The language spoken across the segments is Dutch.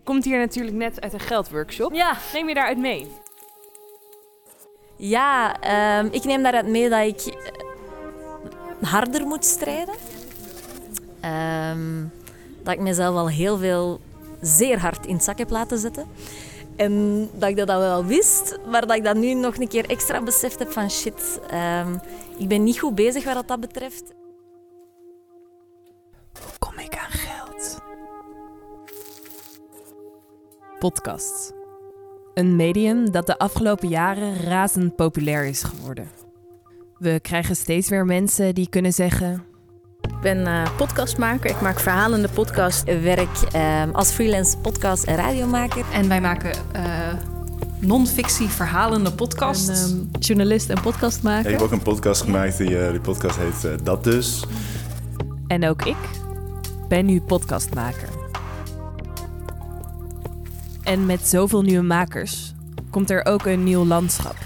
Je komt hier natuurlijk net uit een geldworkshop. Ja, Neem je daaruit mee? ja ehm, ik neem daaruit mee dat ik eh, harder moet strijden. Ehm, dat ik mezelf al heel veel zeer hard in het zak heb laten zetten. En dat ik dat al wel wist, maar dat ik dat nu nog een keer extra beseft heb van shit, ehm, ik ben niet goed bezig wat dat betreft. Podcasts. Een medium dat de afgelopen jaren razend populair is geworden. We krijgen steeds weer mensen die kunnen zeggen: Ik ben eh, podcastmaker. Ik maak verhalende podcast. Ik werk ehm, als freelance podcast- en radiomaker. En wij maken eh non-fictie verhalende podcasts. Ehm, journalist en podcastmaker. Ik heb ook een podcast gemaakt, die, eh, die podcast heet Dat Dus. En ook ik ben nu podcastmaker. En met zoveel nieuwe makers komt er ook een nieuw landschap.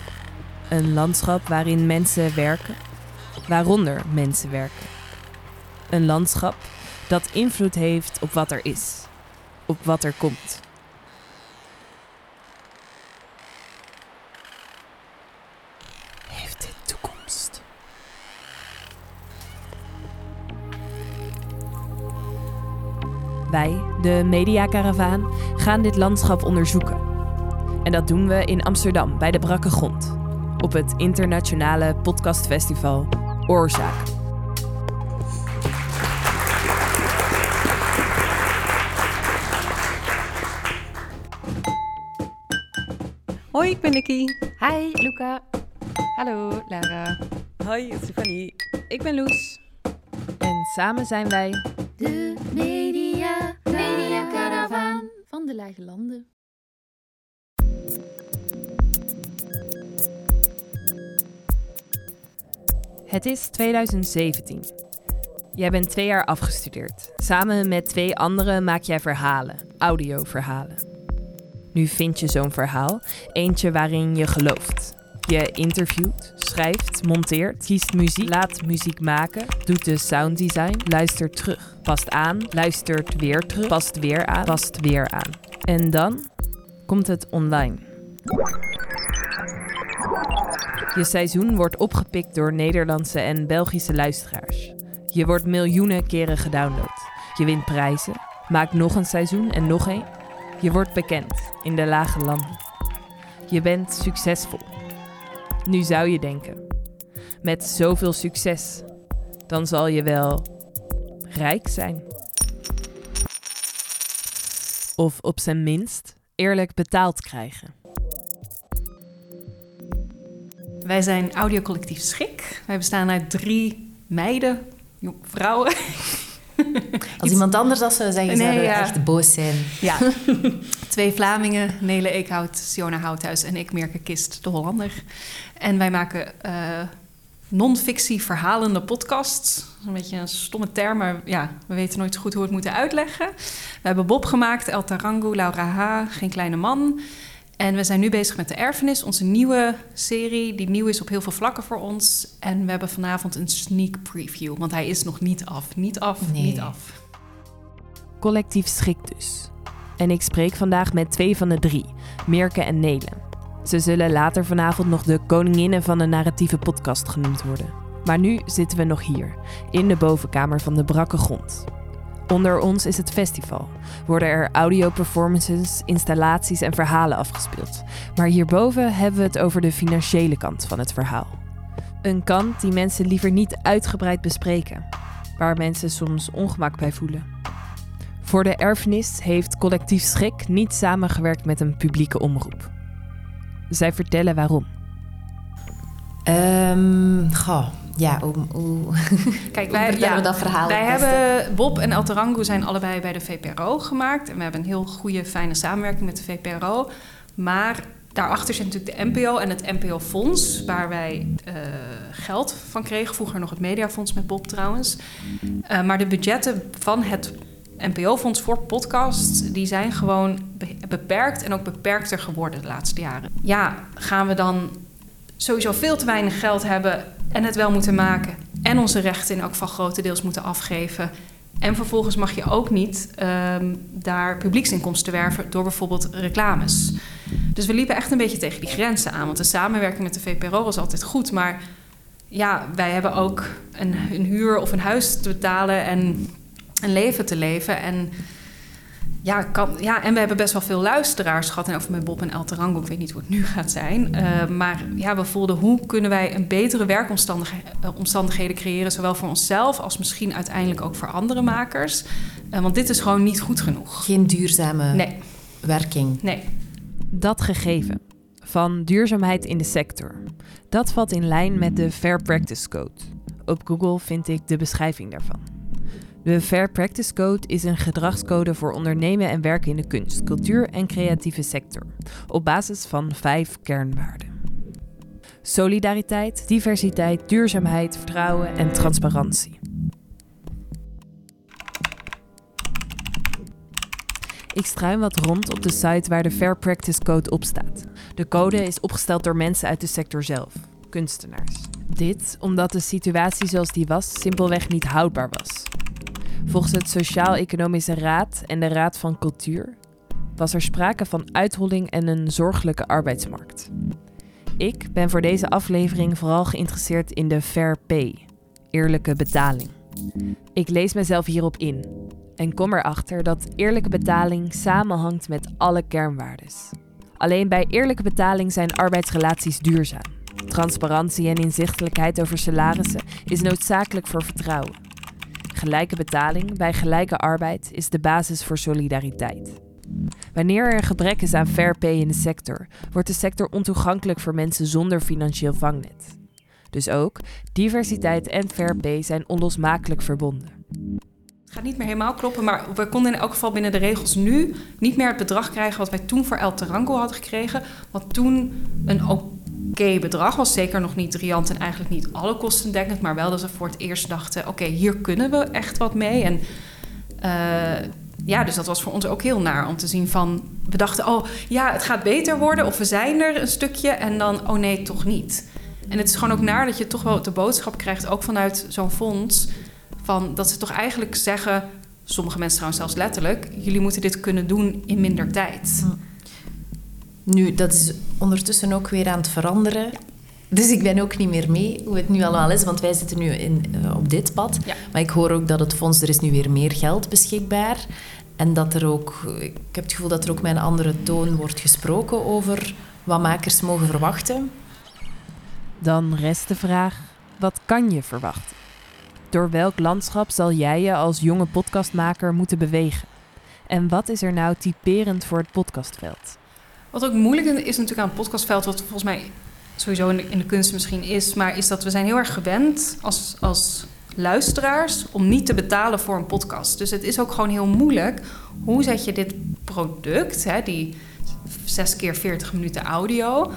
Een landschap waarin mensen werken, waaronder mensen werken. Een landschap dat invloed heeft op wat er is, op wat er komt. Wij, de Mediakaravaan, gaan dit landschap onderzoeken. En dat doen we in Amsterdam bij de Brakke Grond, op het internationale podcastfestival Oorzaak. Hoi, ik ben Nicky. Hi, Luca. Hallo, Lara. Hoi, Stefanie. Ik ben Loes. En samen zijn wij De Landen. Het is 2017. Jij bent twee jaar afgestudeerd. Samen met twee anderen maak jij verhalen, audioverhalen. Nu vind je zo'n verhaal, eentje waarin je gelooft. Je interviewt, schrijft, monteert, kiest muziek, laat muziek maken, doet de sounddesign, luistert terug, past aan, luistert weer terug, past weer aan, past weer aan. En dan komt het online. Je seizoen wordt opgepikt door Nederlandse en Belgische luisteraars. Je wordt miljoenen keren gedownload. Je wint prijzen, maakt nog een seizoen en nog één. Je wordt bekend in de lage landen. Je bent succesvol. Nu zou je denken, met zoveel succes, dan zal je wel rijk zijn. Of op zijn minst eerlijk betaald krijgen. Wij zijn audiocollectief Schik. Wij bestaan uit drie meiden, jong- vrouwen. Als iemand anders dat zou zeggen, Nee, zou je ja. echt boos zijn. Ja, twee Vlamingen, Nele Eekhout, Siona Houthuis en ik, Mirke Kist, de Hollander. En wij maken eh non-fictie verhalende podcasts. Dat is Een beetje een stomme term, maar ja, we weten nooit zo goed hoe we het moeten uitleggen. We hebben Bob gemaakt, El Tarango, Laura H., Geen Kleine Man. En we zijn nu bezig met De Erfenis, onze nieuwe serie, die nieuw is op heel veel vlakken voor ons. En we hebben vanavond een sneak preview, want hij is nog niet af. Niet af, Nee. niet af. Collectief schik dus. En ik spreek vandaag met twee van de drie, Mirke en Nele. Ze zullen later vanavond nog de koninginnen van de narratieve podcast genoemd worden. Maar nu zitten we nog hier, in de bovenkamer van de Brakke Grond. Onder ons is het festival. Worden er audio-performances, installaties en verhalen afgespeeld. Maar hierboven hebben we het over de financiële kant van het verhaal. Een kant die mensen liever niet uitgebreid bespreken. Waar mensen soms ongemak bij voelen. Voor de erfenis heeft collectief Schik niet samengewerkt met een publieke omroep. Zij vertellen waarom. Ehm goh, ja, Kijk, wij, vertellen ja, we dat verhaal wij hebben Bob en Alterango zijn allebei bij de VPRO gemaakt. En we hebben een heel goede, fijne samenwerking met de VPRO. Maar daarachter zit natuurlijk de NPO en het NPO-fonds, waar wij eh, geld van kregen. Vroeger nog het Mediafonds met Bob trouwens. Eh, maar de budgetten van het NPO-fonds voor podcasts, die zijn gewoon be- beperkt en ook beperkter geworden de laatste jaren. Ja, gaan we dan sowieso veel te weinig geld hebben en het wel moeten maken en onze rechten in elk geval grotendeels moeten afgeven En vervolgens mag je ook niet ehm, daar publieksinkomsten werven door bijvoorbeeld reclames. Dus we liepen echt een beetje tegen die grenzen aan. Want de samenwerking met de VPRO was altijd goed. Maar ja, wij hebben ook een, een huur of een huis te betalen en een leven te leven. En ja, kan, ja, en we hebben best wel veel luisteraars gehad. En over met Bob en El Tarango, ik weet niet hoe het nu gaat zijn. Uh, maar ja, we voelden hoe kunnen wij een betere werkomstandigheden creëren. Zowel voor onszelf als misschien uiteindelijk ook voor andere makers. Uh, want dit is gewoon niet goed genoeg. Geen duurzame nee. werking. Nee. Dat gegeven van duurzaamheid in de sector. Dat valt in lijn met de Fair Practice Code. Op Google vind ik de beschrijving daarvan. De Fair Practice Code is een gedragscode voor ondernemen en werken in de kunst, cultuur en creatieve sector, op basis van vijf kernwaarden. Solidariteit, diversiteit, duurzaamheid, vertrouwen en transparantie. Ik struim wat rond op de site waar de Fair Practice Code op staat. De code is opgesteld door mensen uit de sector zelf, kunstenaars. Dit omdat de situatie zoals die was simpelweg niet houdbaar was. Volgens het Sociaal-Economische Raad en de Raad van Cultuur was er sprake van uitholling en een zorgelijke arbeidsmarkt. Ik ben voor deze aflevering vooral geïnteresseerd in de fair pay, eerlijke betaling. Ik lees mezelf hierop in en kom erachter dat eerlijke betaling samenhangt met alle kernwaardes. Alleen bij eerlijke betaling zijn arbeidsrelaties duurzaam. Transparantie en inzichtelijkheid over salarissen is noodzakelijk voor vertrouwen. Gelijke betaling bij gelijke arbeid is de basis voor solidariteit. Wanneer er gebrek is aan fair pay in de sector, wordt de sector ontoegankelijk voor mensen zonder financieel vangnet. Dus ook diversiteit en fair pay zijn onlosmakelijk verbonden. Het gaat niet meer helemaal kloppen, maar we konden in elk geval binnen de regels nu niet meer het bedrag krijgen wat wij toen voor El Tarango hadden gekregen. Wat toen een oké bedrag was. Zeker nog niet riant en eigenlijk niet alle kosten dekkend. Maar wel dat we voor het eerst dachten: oké, hier kunnen we echt wat mee. En uh, ja, dus dat was voor ons ook heel naar om te zien van... We dachten, oh ja, het gaat beter worden of we zijn er een stukje. En dan, oh nee, toch niet. En het is gewoon ook naar dat je toch wel de boodschap krijgt... ook vanuit zo'n fonds, van dat ze toch eigenlijk zeggen... sommige mensen trouwens zelfs letterlijk... jullie moeten dit kunnen doen in minder tijd. Nu, dat is ondertussen ook weer aan het veranderen. Dus ik ben ook niet meer mee hoe het nu allemaal is, want wij zitten nu in, uh, op dit pad. Ja. Maar ik hoor ook dat het fonds, er is nu weer meer geld beschikbaar. En dat er ook, ik heb het gevoel dat er ook met een andere toon wordt gesproken over wat makers mogen verwachten. Dan rest de vraag, wat kan je verwachten? Door welk landschap zal jij je als jonge podcastmaker moeten bewegen? En wat is er nou typerend voor het podcastveld? Wat ook moeilijk is natuurlijk aan het podcastveld, wat volgens mij sowieso in de, kunst misschien is, maar is dat we zijn heel erg gewend als, als luisteraars om niet te betalen voor een podcast. Dus het is ook gewoon heel moeilijk. Hoe zet je dit product, hè, die 6 keer 40 minuten audio,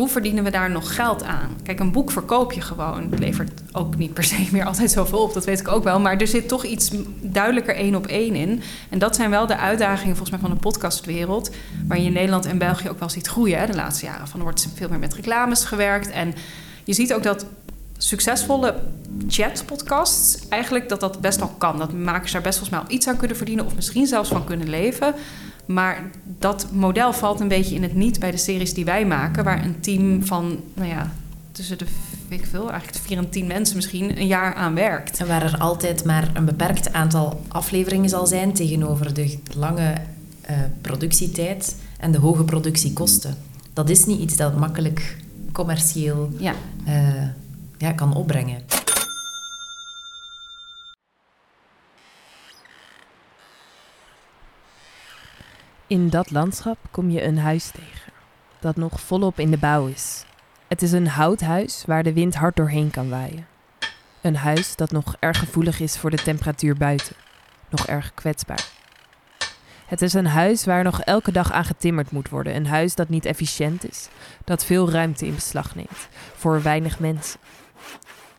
hoe verdienen we daar nog geld aan? Kijk, een boek verkoop je gewoon. Het levert ook niet per se meer altijd zoveel op, dat weet ik ook wel. Maar er zit toch iets duidelijker één op één in. En dat zijn wel de uitdagingen volgens mij van de podcastwereld. Waar je in Nederland en België ook wel ziet groeien hè, de laatste jaren. Van er wordt veel meer met reclames gewerkt. En je ziet ook dat succesvolle chatpodcasts, eigenlijk dat dat best wel kan. Dat makers daar best volgens mij al iets aan kunnen verdienen of misschien zelfs van kunnen leven. Maar dat model valt een beetje in het niet bij de series die wij maken, waar een team van, nou ja, tussen de, weet ik veel, eigenlijk vier en tien mensen misschien een jaar aan werkt. En waar er altijd maar een beperkt aantal afleveringen zal zijn tegenover de lange uh, productietijd en de hoge productiekosten. Dat is niet iets dat makkelijk commercieel ja. Uh, ja, kan opbrengen. In dat landschap kom je een huis tegen, dat nog volop in de bouw is. Het is een houthuis waar de wind hard doorheen kan waaien. Een huis dat nog erg gevoelig is voor de temperatuur buiten, nog erg kwetsbaar. Het is een huis waar nog elke dag aan getimmerd moet worden. Een huis dat niet efficiënt is, dat veel ruimte in beslag neemt, voor weinig mensen.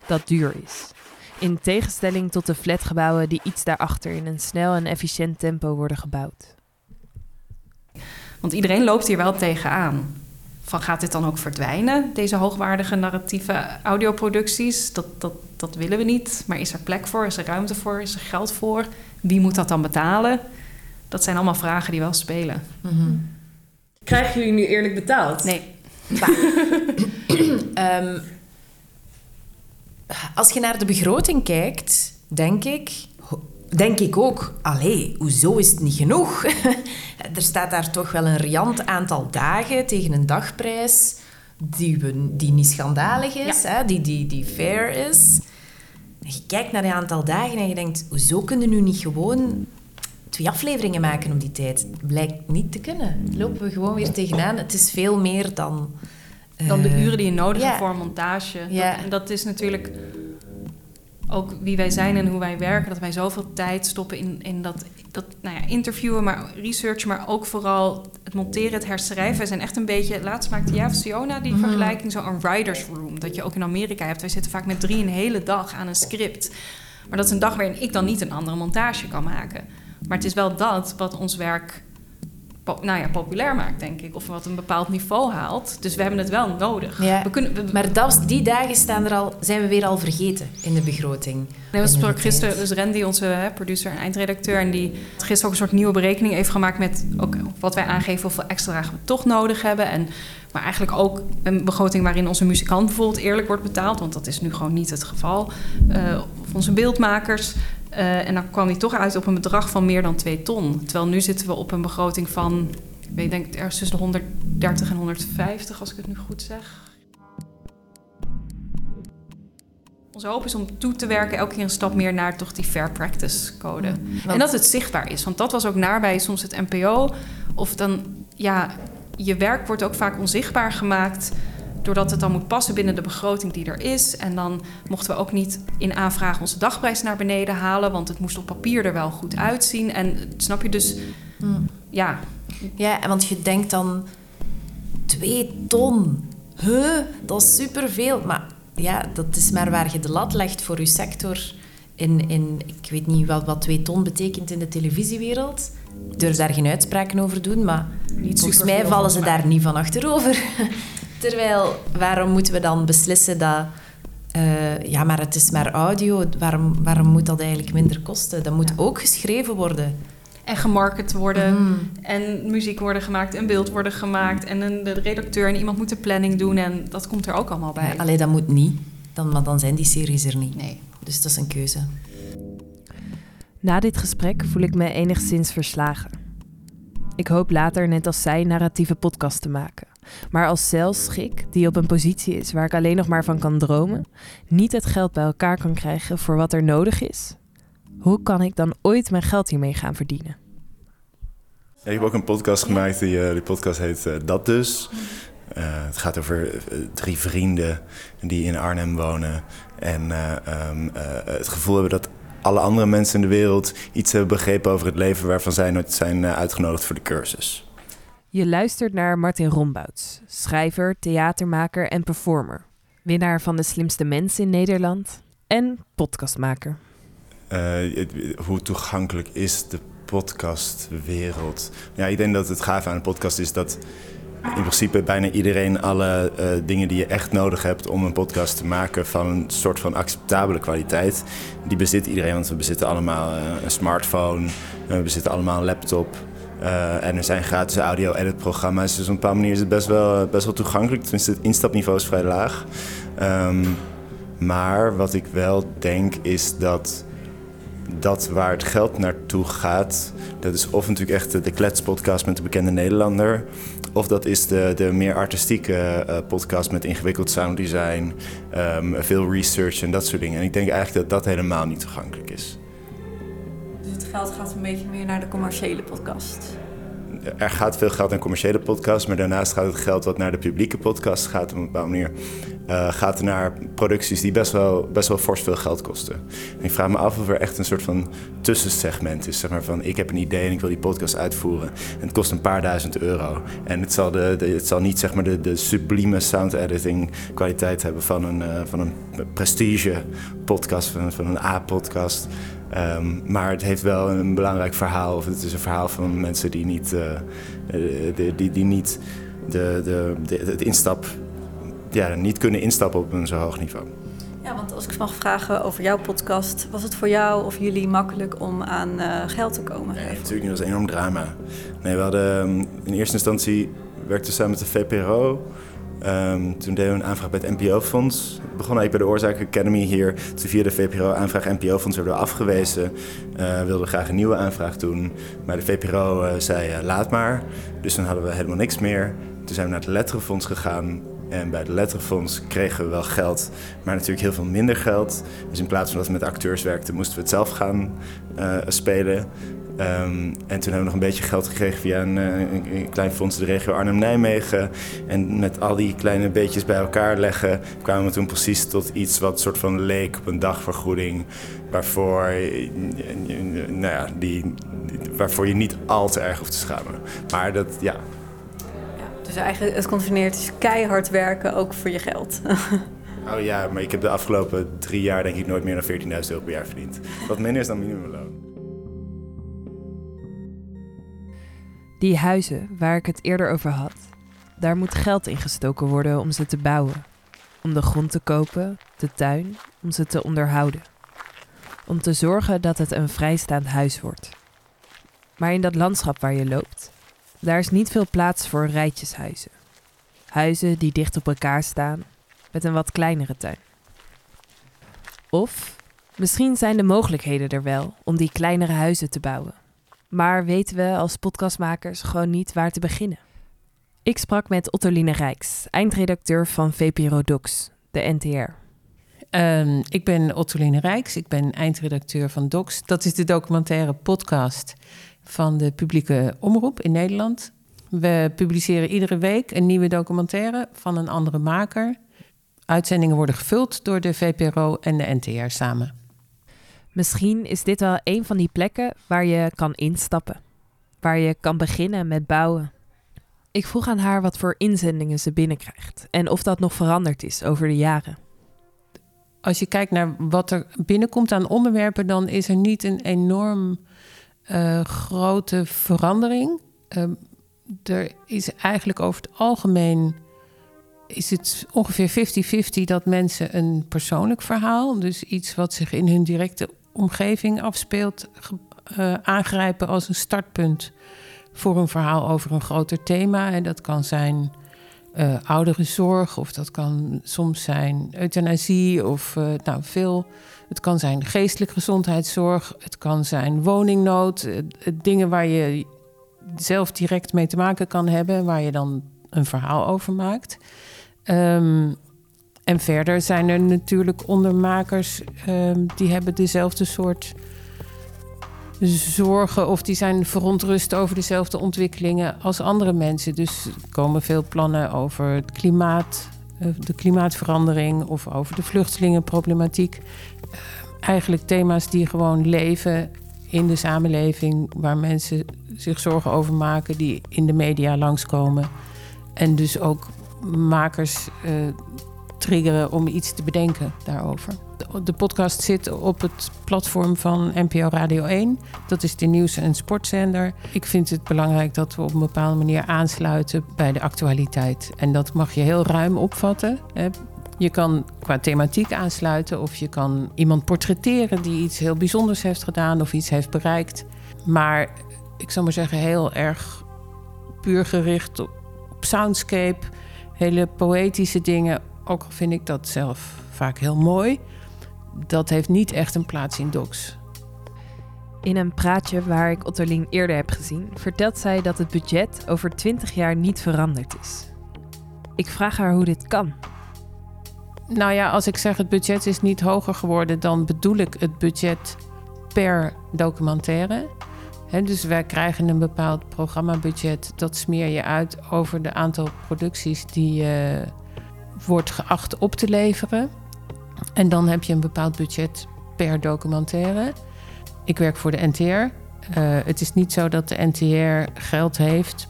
Dat duur is. In tegenstelling tot de flatgebouwen die iets daarachter in een snel en efficiënt tempo worden gebouwd. Want iedereen loopt hier wel tegenaan. van gaat dit dan ook verdwijnen, deze hoogwaardige narratieve audioproducties? Dat, dat, dat willen we niet. Maar is er plek voor? Is er ruimte voor? Is er geld voor? Wie moet dat dan betalen? Dat zijn allemaal vragen die wel spelen. Krijgen jullie nu eerlijk betaald? Nee. Ehm, als je naar de begroting kijkt, denk ik, denk ik ook, allee, hoezo is het niet genoeg? er staat daar toch wel een riant aantal dagen tegen een dagprijs die, we, die niet schandalig is, hè, die, die, die fair is. En je kijkt naar een aantal dagen en je denkt, hoezo kunnen nu niet gewoon twee afleveringen maken op die tijd? Blijkt niet te kunnen. Lopen we gewoon weer tegenaan. Het is veel meer dan... Dan de eh, uren die je nodig ja. hebt voor een montage. Ja. Dat is natuurlijk ook wie wij zijn en hoe wij werken. Dat wij zoveel tijd stoppen in, in dat, dat nou ja, interviewen, maar researchen, maar ook vooral het monteren, het herschrijven. Wij zijn echt een beetje... Laatst maakte Jaaf Siona die Mhm. vergelijking, zo een writer's room. Dat je ook in Amerika hebt. Wij zitten vaak met drie een hele dag aan een script. Maar dat is een dag waarin ik dan niet een andere montage kan maken. Maar het is wel dat wat ons werk nou ja, populair maakt, denk ik. Of wat een bepaald niveau haalt. Dus we hebben het wel nodig. Ja. We kunnen, we, Maar dat, die dagen staan er al, zijn we weer al vergeten in de begroting. Nee, we sprak gisteren, dus Randy, onze hè, producer en eindredacteur, en die gisteren ook een soort nieuwe berekening heeft gemaakt met ook wat wij aangeven, hoeveel extra we toch nodig hebben. En, maar eigenlijk ook een begroting waarin onze muzikant bijvoorbeeld eerlijk wordt betaald, want dat is nu gewoon niet het geval. Eh, of onze beeldmakers. Eh, en dan kwam hij toch uit op een bedrag van meer dan 2 ton. Terwijl nu zitten we op een begroting van, ik weet, denk ergens tussen de 130 en 150, als ik het nu goed zeg. Onze hoop is om toe te werken elke keer een stap meer naar toch die fair practice code. En dat het zichtbaar is. Want dat was ook naar bij soms het NPO. Of dan, ja, je werk wordt ook vaak onzichtbaar gemaakt. Doordat het dan moet passen binnen de begroting die er is. En dan mochten we ook niet in aanvraag onze dagprijs naar beneden halen. Want het moest op papier er wel goed uitzien. En snap je dus, Hmm. ja, Ja, en want je denkt dan... Twee ton. Huh? Dat is superveel. Maar ja, dat is maar waar je de lat legt voor je sector. In, in, ik weet niet wat, wat twee ton betekent in de televisiewereld. Ik durf daar geen uitspraken over doen, maar niet volgens mij vallen ze daar niet van achterover. Terwijl, waarom moeten we dan beslissen dat... eh, ja, maar het is maar audio. Waarom, waarom moet dat eigenlijk minder kosten? Dat moet Ja. ook geschreven worden. en gemarket worden. Mm. En muziek worden gemaakt en beeld worden gemaakt. En een, de redacteur en iemand moet de planning doen. En dat komt er ook allemaal bij. Ja, allee, dat moet niet. Dan, maar dan zijn die series er niet. Nee. Dus dat is een keuze. Na dit gesprek voel ik me enigszins verslagen. Ik hoop later net als zij narratieve podcast te maken. Maar als celschik, die op een positie is waar ik alleen nog maar van kan dromen, niet het geld bij elkaar kan krijgen voor wat er nodig is, hoe kan ik dan ooit mijn geld hiermee gaan verdienen? Ja, ik heb ook een podcast gemaakt, die, eh, podcast heet eh, Dat Dus. Eh, het gaat over drie vrienden die in Arnhem wonen. En eh, ehm, eh, het gevoel hebben dat alle andere mensen in de wereld iets hebben begrepen over het leven waarvan zij nooit zijn uitgenodigd voor de cursus. Je luistert naar Martin Rombouts, schrijver, theatermaker en performer. Winnaar van de slimste mensen in Nederland en podcastmaker. Eh, hoe toegankelijk is de podcastwereld? Ja, ik denk dat het gaaf aan een podcast is dat in principe bijna iedereen alle eh, dingen die je echt nodig hebt om een podcast te maken van een soort van acceptabele kwaliteit, die bezit iedereen. Want we bezitten allemaal eh, een smartphone, we bezitten allemaal een laptop. Eh, en er zijn gratis audio-editprogramma's. Dus op een bepaalde manier is het best wel, best wel toegankelijk. Tenminste, het instapniveau is vrij laag. Ehm, maar wat ik wel denk is dat dat waar het geld naartoe gaat, dat is of natuurlijk echt de, de kletspodcast met de bekende Nederlander, of dat is de, de meer artistieke eh, podcast met ingewikkeld sounddesign, ehm, veel research en dat soort dingen. En ik denk eigenlijk dat dat helemaal niet toegankelijk is. Geld gaat een beetje meer naar de commerciële podcast. Er gaat veel geld naar commerciële podcasts, maar daarnaast gaat het geld wat naar de publieke podcast gaat op een bepaalde manier, eh, gaat naar producties die best wel, best wel fors veel geld kosten. En ik vraag me af of er echt een soort van tussensegment is, zeg maar van ik heb een idee en ik wil die podcast uitvoeren. En het kost een paar duizend euro. En het zal, de, het zal niet zeg maar de, de sublieme sound editing kwaliteit hebben van een, eh, van een prestige podcast, van, van een A-podcast. Ehm, maar het heeft wel een belangrijk verhaal. Of het is een verhaal van mensen die niet, eh, eh, die, die, die niet de, de, de, het instap, ja, niet kunnen instappen op een zo hoog niveau. Ja, want als ik mag vragen over jouw podcast, was het voor jou of jullie makkelijk om aan uh, geld te komen? Nee, natuurlijk niet. Dat was een enorm drama. Nee, we hadden um, in eerste instantie werkte samen met de VPRO. Um, toen deden we een aanvraag bij het NPO-fonds. Ik begon eigenlijk bij de Oorzaak Academy hier. Toen via de VPRO-aanvraag NPO-fonds werden we afgewezen. Uh, we wilden graag een nieuwe aanvraag doen. Maar de VPRO uh, zei uh, laat maar. Dus dan hadden we helemaal niks meer. Toen zijn we naar het Letterenfonds gegaan. En bij het Letterenfonds kregen we wel geld, maar natuurlijk heel veel minder geld. Dus in plaats van dat we met acteurs werkten, moesten we het zelf gaan spelen. Um, en toen hebben we nog een beetje geld gekregen via een, een, een klein fonds de regio Arnhem-Nijmegen. En met al die kleine beetjes bij elkaar leggen, kwamen we toen precies tot iets wat soort van leek op een dagvergoeding. Waarvoor, nou ja, die, waarvoor je niet al te erg hoeft te schamen. Maar dat, ja, dus eigenlijk, het conditioneert is keihard werken, ook voor je geld. oh ja, maar ik heb de afgelopen drie jaar denk ik nooit meer dan 14.000 euro per jaar verdiend. Wat minder is dan minimumloon. Die huizen waar ik het eerder over had, daar moet geld in gestoken worden om ze te bouwen. Om de grond te kopen, de tuin, om ze te onderhouden. Om te zorgen dat het een vrijstaand huis wordt. Maar in dat landschap waar je loopt, daar is niet veel plaats voor rijtjeshuizen. Huizen die dicht op elkaar staan, met een wat kleinere tuin. Of misschien zijn de mogelijkheden er wel om die kleinere huizen te bouwen. Maar weten we als podcastmakers gewoon niet waar te beginnen. Ik sprak met Ottoline Rijks, eindredacteur van VPRO Docs, de NTR. Um, ik ben Ottoline Rijks, ik ben eindredacteur van Docs. Dat is de documentaire podcast van de publieke omroep in Nederland. We publiceren iedere week een nieuwe documentaire van een andere maker. Uitzendingen worden gevuld door de VPRO en de NTR samen. Misschien is dit wel een van die plekken waar je kan instappen. Waar je kan beginnen met bouwen. Ik vroeg aan haar wat voor inzendingen ze binnenkrijgt en of dat nog veranderd is over de jaren. Als je kijkt naar wat er binnenkomt aan onderwerpen, dan is er niet een enorm uh, grote verandering. Uh, er is eigenlijk over het algemeen is het ongeveer 50-50 dat mensen een persoonlijk verhaal, dus iets wat zich in hun directe omgeving afspeelt, uh, aangrijpen als een startpunt voor een verhaal over een groter thema. En dat kan zijn uh, ouderenzorg, of dat kan soms zijn euthanasie, of uh, nou, veel. Het kan zijn geestelijke gezondheidszorg, het kan zijn woningnood, dingen waar je zelf direct mee te maken kan hebben, waar je dan een verhaal over maakt. Um, en verder zijn er natuurlijk ondermakers um, die hebben dezelfde soort zorgen of die zijn verontrust over dezelfde ontwikkelingen als andere mensen. Dus er komen veel plannen over het klimaat, eh, de klimaatverandering of over de vluchtelingenproblematiek. Eh, eigenlijk thema's die gewoon leven in de samenleving, waar mensen zich zorgen over maken, die in de media langskomen. En dus ook makers uh, triggeren om iets te bedenken daarover. De podcast zit op het platform van NPO Radio 1. Dat is de nieuws- en sportzender. Ik vind het belangrijk dat we op een bepaalde manier aansluiten bij de actualiteit. En dat mag je heel ruim opvatten. Je kan qua thematiek aansluiten of je kan iemand portretteren die iets heel bijzonders heeft gedaan of iets heeft bereikt. Maar ik zou maar zeggen, heel erg puur gericht op soundscape, hele poëtische dingen. Ook al vind ik dat zelf vaak heel mooi dat heeft niet echt een plaats in docs. In een praatje waar ik Otterling eerder heb gezien, vertelt zij dat het budget over 20 jaar niet veranderd is. Ik vraag haar hoe dit kan. Nou ja, als ik zeg het budget is niet hoger geworden, dan bedoel ik het budget per documentaire. He, dus wij krijgen een bepaald programmabudget. Dat smeer je uit over de aantal producties die je wordt geacht op te leveren. En dan heb je een bepaald budget per documentaire. Ik werk voor de NTR. Uh, het is niet zo dat de NTR geld heeft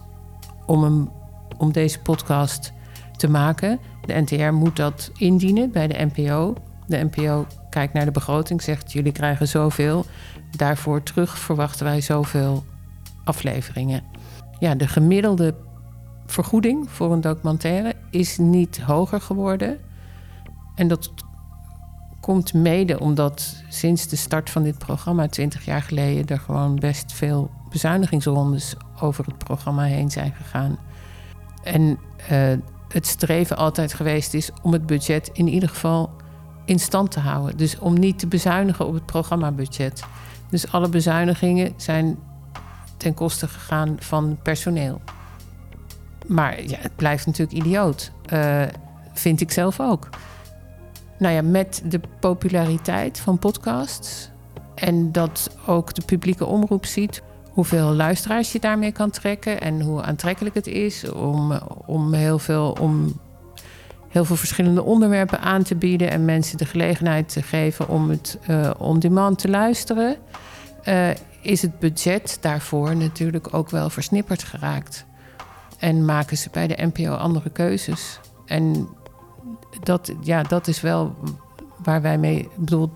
om, een, om deze podcast te maken. De NTR moet dat indienen bij de NPO. De NPO kijkt naar de begroting, zegt jullie krijgen zoveel. Daarvoor terug verwachten wij zoveel afleveringen. Ja, de gemiddelde vergoeding voor een documentaire is niet hoger geworden. En dat komt mede omdat sinds de start van dit programma 20 jaar geleden er gewoon best veel bezuinigingsrondes over het programma heen zijn gegaan. En uh, het streven altijd geweest is om het budget in ieder geval in stand te houden. Dus om niet te bezuinigen op het programmabudget. Dus alle bezuinigingen zijn ten koste gegaan van personeel. Maar ja, het blijft natuurlijk idioot. Uh, vind ik zelf ook. Nou ja, met de populariteit van podcasts en dat ook de publieke omroep ziet hoeveel luisteraars je daarmee kan trekken en hoe aantrekkelijk het is om, om, heel, veel, om heel veel verschillende onderwerpen aan te bieden en mensen de gelegenheid te geven om het uh, on demand te luisteren, uh, is het budget daarvoor natuurlijk ook wel versnipperd geraakt. En maken ze bij de NPO andere keuzes. En dat, ja, dat is wel waar wij mee. Ik bedoel,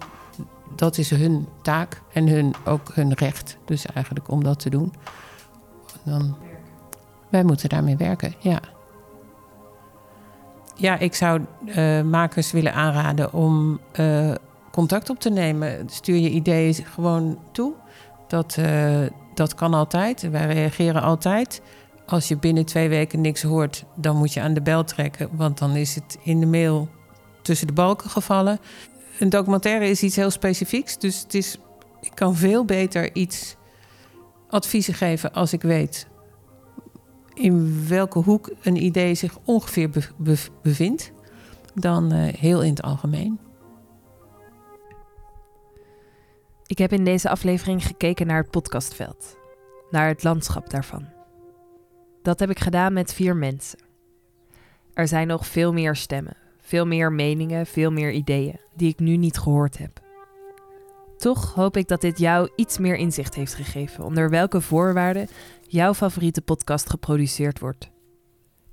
dat is hun taak en hun, ook hun recht. Dus eigenlijk om dat te doen. Dan, wij moeten daarmee werken, ja. Ja, ik zou uh, makers willen aanraden om uh, contact op te nemen. Stuur je ideeën gewoon toe. Dat, uh, dat kan altijd. Wij reageren altijd. Als je binnen twee weken niks hoort, dan moet je aan de bel trekken. Want dan is het in de mail tussen de balken gevallen. Een documentaire is iets heel specifieks. Dus het is, ik kan veel beter iets adviezen geven als ik weet in welke hoek een idee zich ongeveer bevindt, dan uh, heel in het algemeen. Ik heb in deze aflevering gekeken naar het podcastveld, naar het landschap daarvan. Dat heb ik gedaan met vier mensen. Er zijn nog veel meer stemmen, veel meer meningen, veel meer ideeën die ik nu niet gehoord heb. Toch hoop ik dat dit jou iets meer inzicht heeft gegeven onder welke voorwaarden jouw favoriete podcast geproduceerd wordt.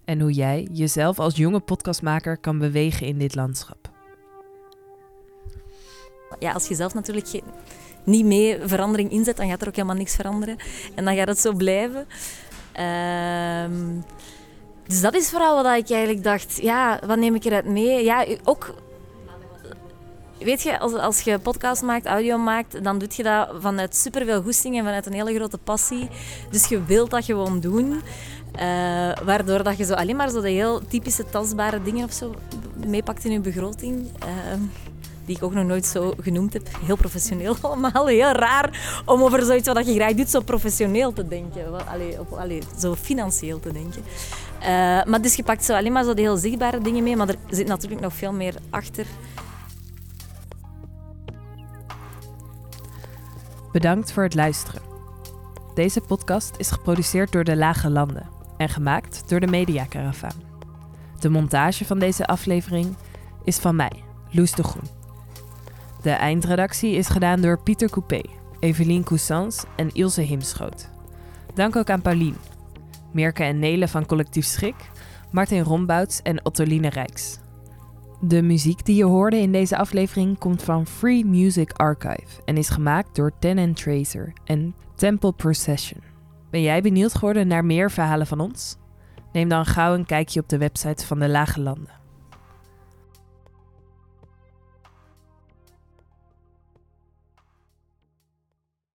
En hoe jij jezelf als jonge podcastmaker kan bewegen in dit landschap. Ja, als je zelf natuurlijk niet mee verandering inzet, dan gaat er ook helemaal niks veranderen. En dan gaat het zo blijven. Uh, dus dat is vooral wat ik eigenlijk dacht. Ja, wat neem ik eruit mee? Ja, ook weet je, als, als je podcast maakt, audio maakt, dan doe je dat vanuit superveel goesting en vanuit een hele grote passie. Dus je wilt dat gewoon doen. Uh, waardoor dat je zo alleen maar zo de heel typische tastbare dingen of zo meepakt in je begroting. Uh, die ik ook nog nooit zo genoemd heb. Heel professioneel allemaal. Heel raar om over zoiets wat je graag doet zo professioneel te denken. Allee, zo financieel te denken. Uh, maar dus je pakt zo alleen maar zo de heel zichtbare dingen mee. Maar er zit natuurlijk nog veel meer achter. Bedankt voor het luisteren. Deze podcast is geproduceerd door de Lage Landen en gemaakt door de Media Caravan. De montage van deze aflevering is van mij, Loes de Groen. De eindredactie is gedaan door Pieter Coupé, Evelien Coussans en Ilse Himschoot. Dank ook aan Paulien, Mirke en Nele van Collectief Schik, Martin Rombouts en Ottoline Rijks. De muziek die je hoorde in deze aflevering komt van Free Music Archive en is gemaakt door Ten Tracer en Temple Procession. Ben jij benieuwd geworden naar meer verhalen van ons? Neem dan gauw een kijkje op de website van de Lage Landen.